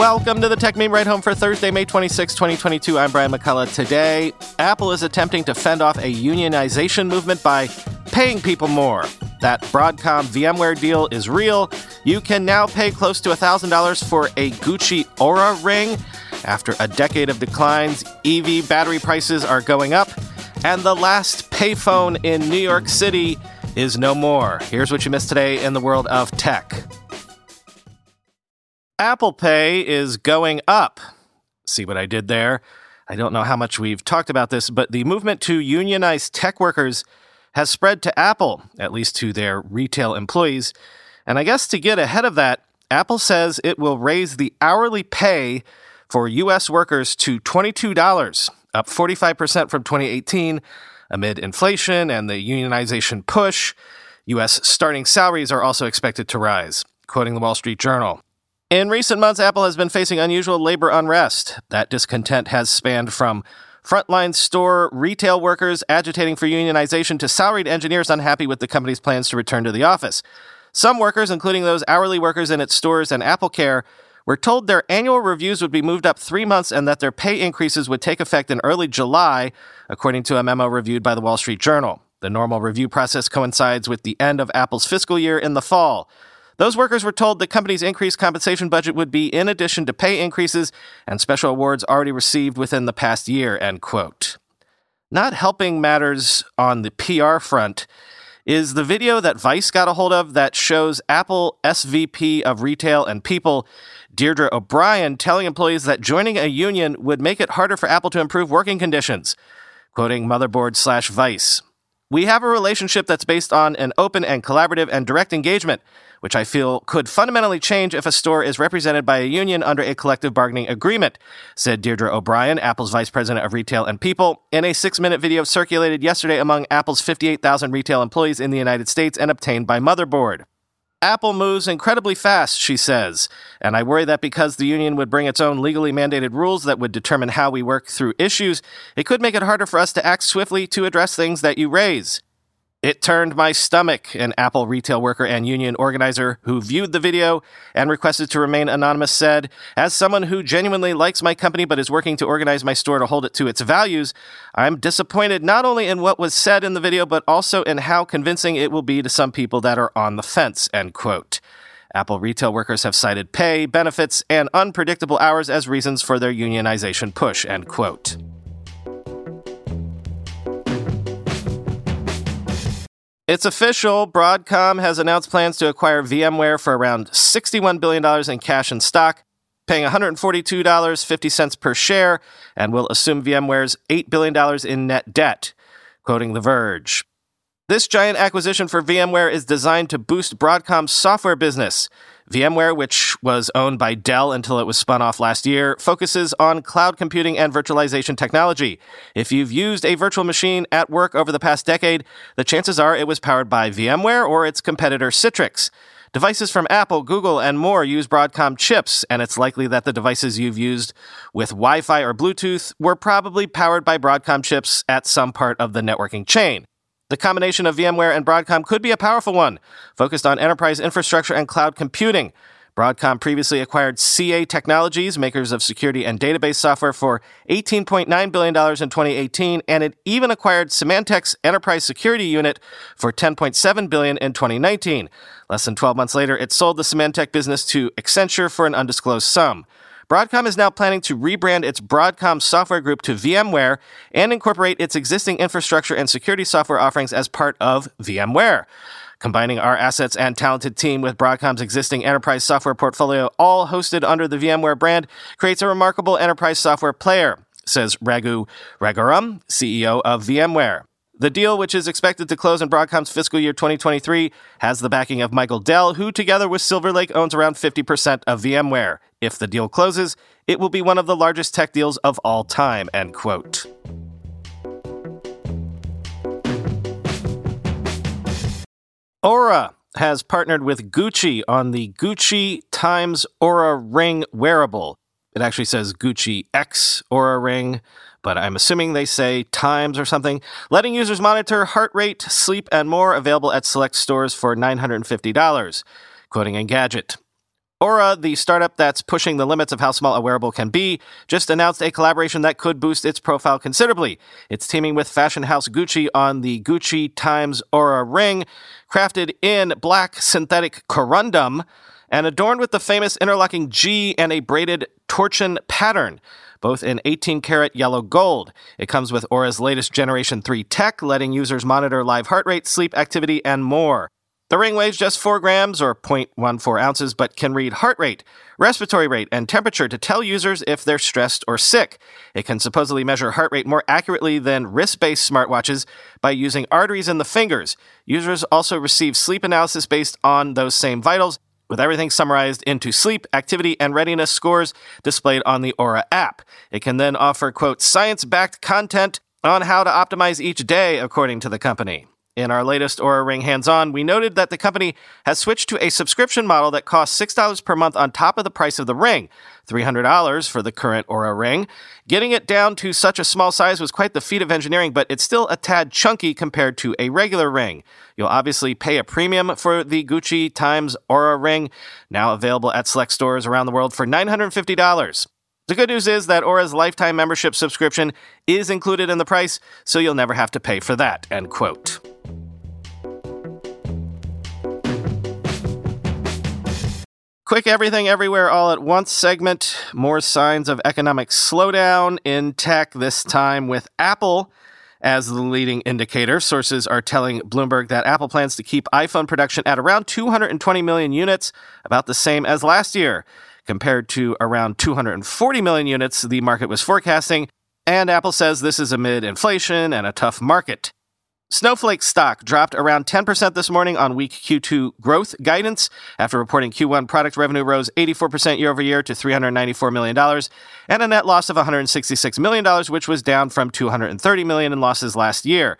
Welcome to the Techmeme Ride Home for Thursday, May 26, 2022. I'm Brian McCullough. Today, Apple is attempting to fend off a unionization movement by paying people more. That Broadcom VMware deal is real. You can now pay close to $1,000 for a Gucci Oura ring. After a decade of declines, EV battery prices are going up, and the last payphone in New York City is no more. Here's what you missed today in the world of tech. Apple Pay is going up. See what I did there? I don't know how much we've talked about this, but the movement to unionize tech workers has spread to Apple, at least to their retail employees. And I guess to get ahead of that, Apple says it will raise the hourly pay for U.S. workers to $22, up 45% from 2018, amid inflation and the unionization push. U.S. starting salaries are also expected to rise, quoting the Wall Street Journal. In recent months, Apple has been facing unusual labor unrest. That discontent has spanned from frontline store retail workers agitating for unionization to salaried engineers unhappy with the company's plans to return to the office. Some workers, including those hourly workers in its stores and Apple Care, were told their annual reviews would be moved up three months and that their pay increases would take effect in early July, according to a memo reviewed by the Wall Street Journal. The normal review process coincides with the end of Apple's fiscal year in the fall. Those workers were told the company's increased compensation budget would be in addition to pay increases and special awards already received within the past year, end quote. Not helping matters on the PR front is the video that Vice got a hold of that shows Apple SVP of Retail and People, Deirdre O'Brien, telling employees that joining a union would make it harder for Apple to improve working conditions. Quoting Motherboard slash Vice. We have a relationship that's based on an open and collaborative and direct engagement, which I feel could fundamentally change if a store is represented by a union under a collective bargaining agreement, said Deirdre O'Brien, Apple's vice president of retail and people, in a six minute video circulated yesterday among Apple's 58,000 retail employees in the United States and obtained by Motherboard. Apple moves incredibly fast, she says, and I worry that because the union would bring its own legally mandated rules that would determine how we work through issues, it could make it harder for us to act swiftly to address things that you raise. It turned my stomach, an Apple retail worker and union organizer who viewed the video and requested to remain anonymous said, As someone who genuinely likes my company but is working to organize my store to hold it to its values, I'm disappointed not only in what was said in the video, but also in how convincing it will be to some people that are on the fence, end quote. Apple retail workers have cited pay, benefits, and unpredictable hours as reasons for their unionization push, end quote. It's official. Broadcom has announced plans to acquire VMware for around $61 billion in cash and stock, paying $142.50 per share, and will assume VMware's $8 billion in net debt, quoting The Verge. This giant acquisition for VMware is designed to boost Broadcom's software business. VMware, which was owned by Dell until it was spun off last year, focuses on cloud computing and virtualization technology. If you've used a virtual machine at work over the past decade, the chances are it was powered by VMware or its competitor Citrix. Devices from Apple, Google, and more use Broadcom chips, and it's likely that the devices you've used with Wi Fi or Bluetooth were probably powered by Broadcom chips at some part of the networking chain. The combination of VMware and Broadcom could be a powerful one, focused on enterprise infrastructure and cloud computing. Broadcom previously acquired CA Technologies, makers of security and database software, for $18.9 billion in 2018, and it even acquired Symantec's enterprise security unit for 10.7 billion in 2019. Less than 12 months later, it sold the Symantec business to Accenture for an undisclosed sum. Broadcom is now planning to rebrand its Broadcom software group to VMware and incorporate its existing infrastructure and security software offerings as part of VMware. Combining our assets and talented team with Broadcom's existing enterprise software portfolio, all hosted under the VMware brand, creates a remarkable enterprise software player, says Raghu Raghuram, CEO of VMware. The deal, which is expected to close in Broadcom's fiscal year 2023, has the backing of Michael Dell, who together with Silver Lake owns around 50% of VMware. If the deal closes, it will be one of the largest tech deals of all time, end quote. Oura has partnered with Gucci on the Gucci Times Oura Ring wearable. It actually says Gucci X Oura Ring but I'm assuming they say times or something, letting users monitor heart rate, sleep, and more available at select stores for $950. Quoting Engadget. Oura, the startup that's pushing the limits of how small a wearable can be, just announced a collaboration that could boost its profile considerably. It's teaming with fashion house Gucci on the Gucci Times Oura ring, crafted in black synthetic corundum and adorned with the famous interlocking G and a braided torsion pattern both in 18 karat yellow gold. It comes with Oura's latest Generation 3 tech, letting users monitor live heart rate, sleep activity, and more. The ring weighs just 4 grams or 0.14 ounces, but can read heart rate, respiratory rate, and temperature to tell users if they're stressed or sick. It can supposedly measure heart rate more accurately than wrist based smartwatches by using arteries in the fingers. Users also receive sleep analysis based on those same vitals, with everything summarized into sleep, activity, and readiness scores displayed on the Oura app. It can then offer, quote, science backed content on how to optimize each day, according to the company. In our latest Oura Ring Hands On, we noted that the company has switched to a subscription model that costs $6 per month on top of the price of the ring, $300 for the current Oura Ring. Getting it down to such a small size was quite the feat of engineering, but it's still a tad chunky compared to a regular ring. You'll obviously pay a premium for the Gucci Times Oura Ring, now available at select stores around the world for $950. The good news is that Oura's lifetime membership subscription is included in the price, so you'll never have to pay for that. End quote. Quick Everything Everywhere All at Once segment. More signs of economic slowdown in tech, this time with Apple as the leading indicator. Sources are telling Bloomberg that Apple plans to keep iPhone production at around 220 million units, about the same as last year, compared to around 240 million units the market was forecasting. And Apple says this is amid inflation and a tough market. Snowflake stock dropped around 10% this morning on weak Q2 growth guidance after reporting Q1 product revenue rose 84% year over year to $394 million and a net loss of $166 million, which was down from 230 million in losses last year.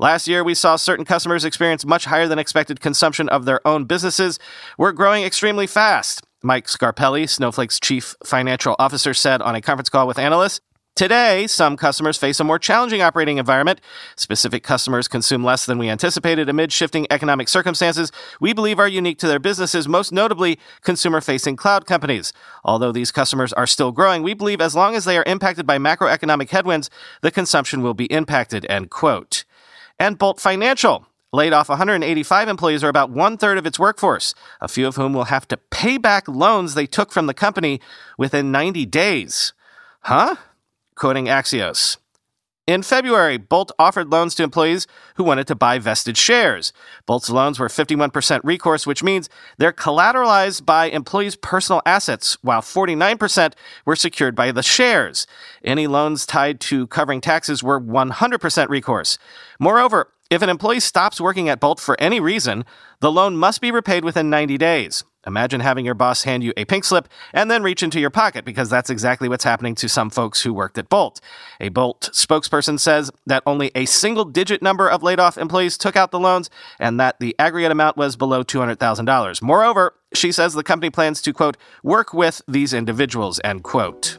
Last year, we saw certain customers experience much higher than expected consumption of their own businesses. We're growing extremely fast. Mike Scarpelli, Snowflake's chief financial officer, said on a conference call with analysts. Today, some customers face a more challenging operating environment. Specific customers consume less than we anticipated amid shifting economic circumstances we believe are unique to their businesses, most notably consumer facing cloud companies. Although these customers are still growing, we believe as long as they are impacted by macroeconomic headwinds, the consumption will be impacted. End quote. And Bolt Financial laid off 185 employees, or about one third of its workforce, a few of whom will have to pay back loans they took from the company within 90 days. Huh? Quoting Axios. In February, Bolt offered loans to employees who wanted to buy vested shares. Bolt's loans were 51% recourse, which means they're collateralized by employees' personal assets, while 49% were secured by the shares. Any loans tied to covering taxes were 100% recourse. Moreover, if an employee stops working at Bolt for any reason, the loan must be repaid within 90 days. Imagine having your boss hand you a pink slip and then reach into your pocket because that's exactly what's happening to some folks who worked at Bolt. A Bolt spokesperson says that only a single digit number of laid off employees took out the loans and that the aggregate amount was below $200,000. Moreover, she says the company plans to, quote, work with these individuals, end quote.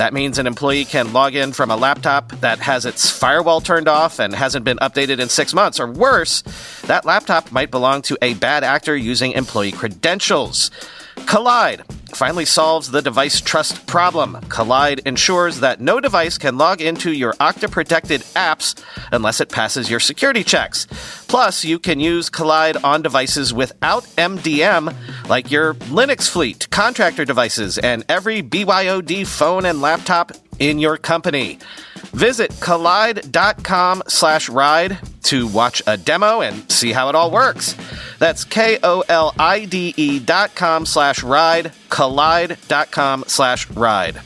That means an employee can log in from a laptop that has its firewall turned off and hasn't been updated in six months, or worse, that laptop might belong to a bad actor using employee credentials. Kolide finally solves the device trust problem. Kolide ensures that no device can log into your Okta protected apps unless it passes your security checks. Plus, you can use Kolide on devices without MDM, like your Linux fleet, contractor devices, and every BYOD phone and laptop in your company. Visit kolide.com slash ride to watch a demo and see how it all works. That's K-O-L-I-D-E dot com slash ride, kolide.com slash ride.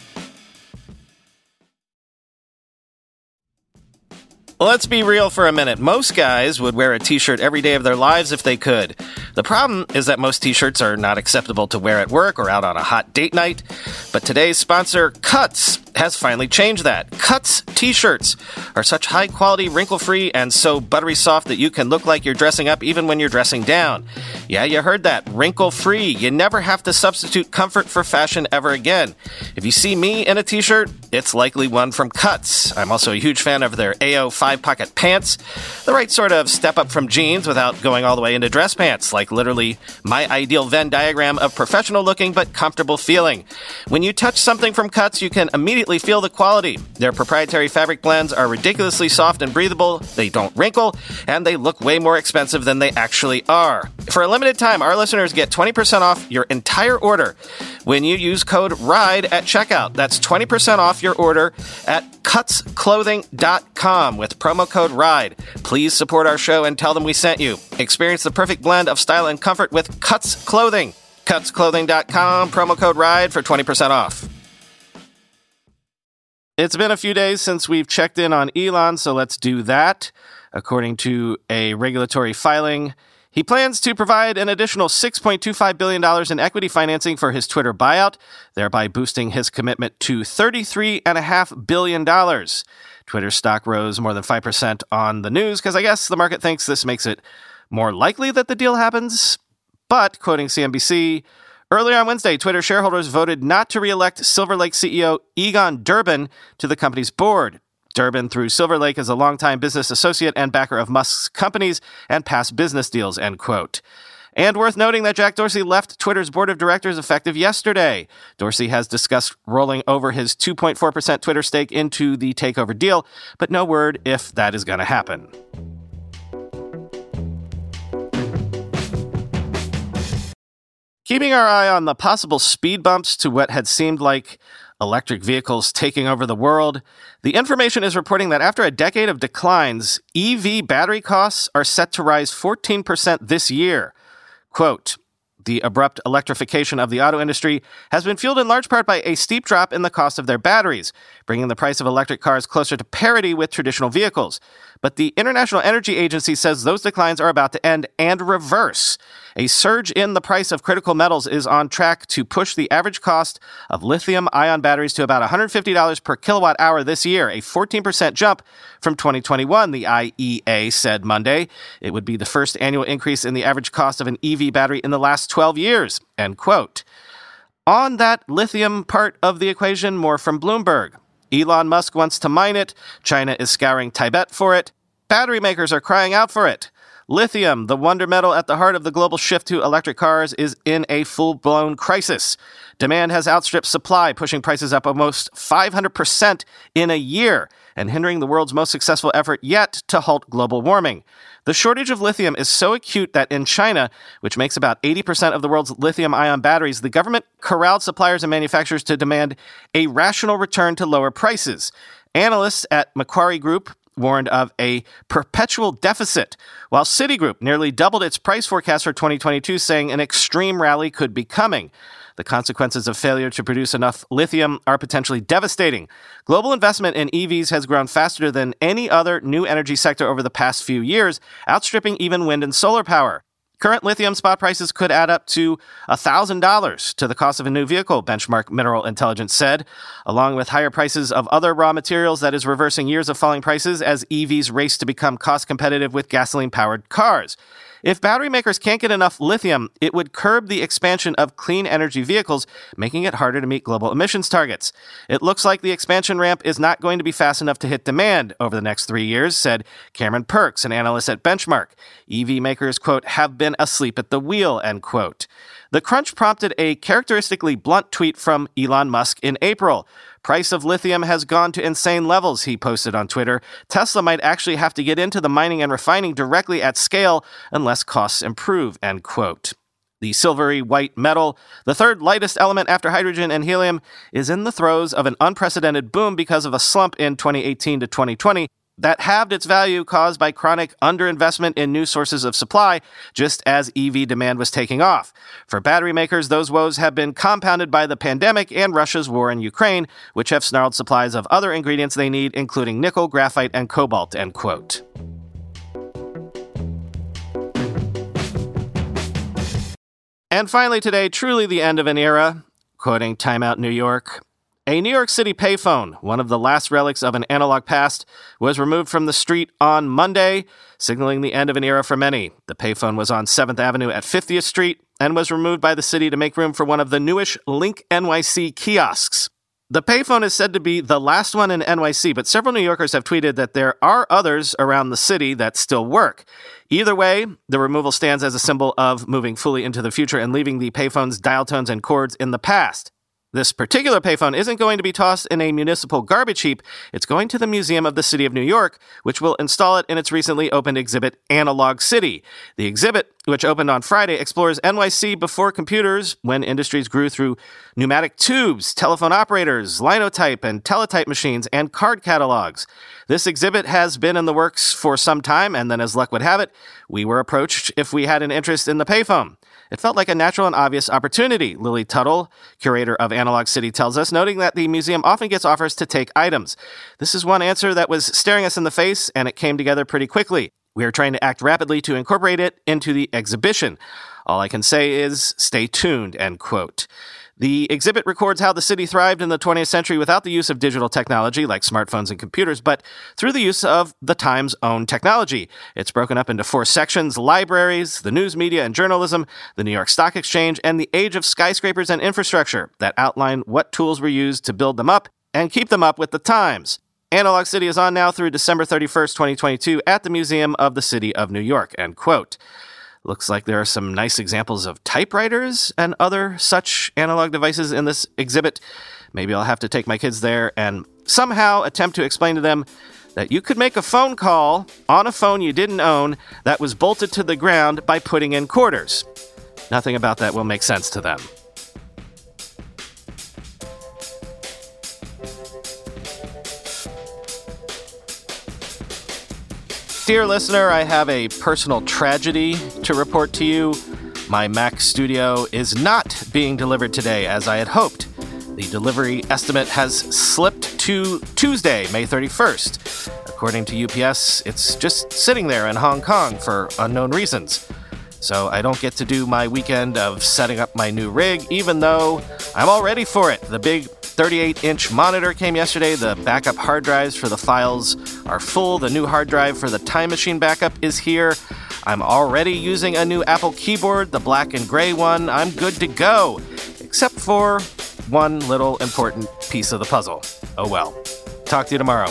Let's be real for a minute. Most guys would wear a t shirt every day of their lives if they could. The problem is that most t shirts are not acceptable to wear at work or out on a hot date night. But today's sponsor, Cuts, has finally changed that. Cuts t shirts are such high quality, wrinkle free, and so buttery soft that you can look like you're dressing up even when you're dressing down. Yeah, you heard that. Wrinkle free. You never have to substitute comfort for fashion ever again. If you see me in a t shirt, it's likely one from Cuts. I'm also a huge fan of their AO five pocket pants, the right sort of step up from jeans without going all the way into dress pants, like literally my ideal Venn diagram of professional looking but comfortable feeling. When you touch something from Cuts, you can immediately feel the quality. Their proprietary fabric blends are ridiculously soft and breathable, they don't wrinkle, and they look way more expensive than they actually are. For a limited time, our listeners get 20% off your entire order when you use code RIDE at checkout. That's 20% off your order at cutsclothing.com with promo code RIDE. Please support our show and tell them we sent you. Experience the perfect blend of style and comfort with Cuts Clothing. Cutsclothing.com, promo code RIDE for 20% off. It's been a few days since we've checked in on Elon, so let's do that. According to a regulatory filing, he plans to provide an additional $6.25 billion in equity financing for his Twitter buyout, thereby boosting his commitment to $33.5 billion. Twitter stock rose more than 5% on the news because I guess the market thinks this makes it more likely that the deal happens. But, quoting CNBC, earlier on Wednesday, Twitter shareholders voted not to re elect Silver Lake CEO Egon Durban to the company's board. Durban, through Silver Lake, is a longtime business associate and backer of Musk's companies and past business deals, end quote. And worth noting that Jack Dorsey left Twitter's board of directors effective yesterday. Dorsey has discussed rolling over his 2.4% Twitter stake into the takeover deal, but no word if that is going to happen. Keeping our eye on the possible speed bumps to what had seemed like electric vehicles taking over the world, the information is reporting that after a decade of declines, EV battery costs are set to rise 14% this year. Quote, the abrupt electrification of the auto industry has been fueled in large part by a steep drop in the cost of their batteries, bringing the price of electric cars closer to parity with traditional vehicles. But the International Energy Agency says those declines are about to end and reverse. A surge in the price of critical metals is on track to push the average cost of lithium ion batteries to about $150 per kilowatt hour this year, a 14% jump from 2021, the IEA said Monday. It would be the first annual increase in the average cost of an EV battery in the last 12 years, end quote. On that lithium part of the equation, more from Bloomberg. Elon Musk wants to mine it. China is scouring Tibet for it. Battery makers are crying out for it. Lithium, the wonder metal at the heart of the global shift to electric cars, is in a full blown crisis. Demand has outstripped supply, pushing prices up almost 500% in a year and hindering the world's most successful effort yet to halt global warming. The shortage of lithium is so acute that in China, which makes about 80% of the world's lithium ion batteries, the government corralled suppliers and manufacturers to demand a rational return to lower prices. Analysts at Macquarie Group warned of a perpetual deficit, while Citigroup nearly doubled its price forecast for 2022, saying an extreme rally could be coming. The consequences of failure to produce enough lithium are potentially devastating. Global investment in EVs has grown faster than any other new energy sector over the past few years, outstripping even wind and solar power. Current lithium spot prices could add up to $1,000 to the cost of a new vehicle, Benchmark Mineral Intelligence said, along with higher prices of other raw materials that is reversing years of falling prices as EVs race to become cost competitive with gasoline powered cars. If battery makers can't get enough lithium, it would curb the expansion of clean energy vehicles, making it harder to meet global emissions targets. It looks like the expansion ramp is not going to be fast enough to hit demand over the next three years, said Cameron Perks, an analyst at Benchmark. EV makers, quote, have been asleep at the wheel, end quote. The crunch prompted a characteristically blunt tweet from Elon Musk in April. Price of lithium has gone to insane levels, he posted on Twitter. Tesla might actually have to get into the mining and refining directly at scale unless costs improve, end quote. The silvery white metal, the third lightest element after hydrogen and helium, is in the throes of an unprecedented boom because of a slump in 2018 to 2020 that halved its value caused by chronic underinvestment in new sources of supply, just as EV demand was taking off. For battery makers, those woes have been compounded by the pandemic and Russia's war in Ukraine, which have snarled supplies of other ingredients they need, including nickel, graphite, and cobalt. End quote. And finally, today, truly the end of an era. Quoting Time Out New York, a New York City payphone, one of the last relics of an analog past, was removed from the street on Monday, signaling the end of an era for many. The payphone was on 7th Avenue at 50th Street and was removed by the city to make room for one of the newish Link NYC kiosks. The payphone is said to be the last one in NYC, but several New Yorkers have tweeted that there are others around the city that still work. Either way, the removal stands as a symbol of moving fully into the future and leaving the payphone's dial tones and chords in the past. This particular payphone isn't going to be tossed in a municipal garbage heap. It's going to the Museum of the City of New York, which will install it in its recently opened exhibit, Analog City. The exhibit, which opened on Friday, explores NYC before computers, when industries grew through pneumatic tubes, telephone operators, linotype and teletype machines, and card catalogs. This exhibit has been in the works for some time, and then, as luck would have it, we were approached if we had an interest in the payphone. It felt like a natural and obvious opportunity, Lily Tuttle, curator of Analog City, tells us, noting that the museum often gets offers to take items. This is one answer that was staring us in the face, and it came together pretty quickly. We are trying to act rapidly to incorporate it into the exhibition. All I can say is stay tuned, end quote. The exhibit records how the city thrived in the 20th century without the use of digital technology like smartphones and computers, but through the use of the Times' own technology. It's broken up into four sections libraries, the news media and journalism, the New York Stock Exchange, and the age of skyscrapers and infrastructure that outline what tools were used to build them up and keep them up with the times. Analog City is on now through December 31st, 2022 at the Museum of the City of New York, end quote. Looks like there are some nice examples of typewriters and other such analog devices in this exhibit. Maybe I'll have to take my kids there and somehow attempt to explain to them that you could make a phone call on a phone you didn't own that was bolted to the ground by putting in quarters. Nothing about that will make sense to them. Dear listener, I have a personal tragedy to report to you. My Mac Studio is not being delivered today as I had hoped. The delivery estimate has slipped to Tuesday, May 31st. According to UPS, it's just sitting there in Hong Kong for unknown reasons. So I don't get to do my weekend of setting up my new rig, even though I'm all ready for it. The big 38 inch monitor came yesterday. The backup hard drives for the files are full. The new hard drive for the Time Machine backup is here. I'm already using a new Apple keyboard, the black and gray one. I'm good to go, except for one little important piece of the puzzle. Oh well. Talk to you tomorrow.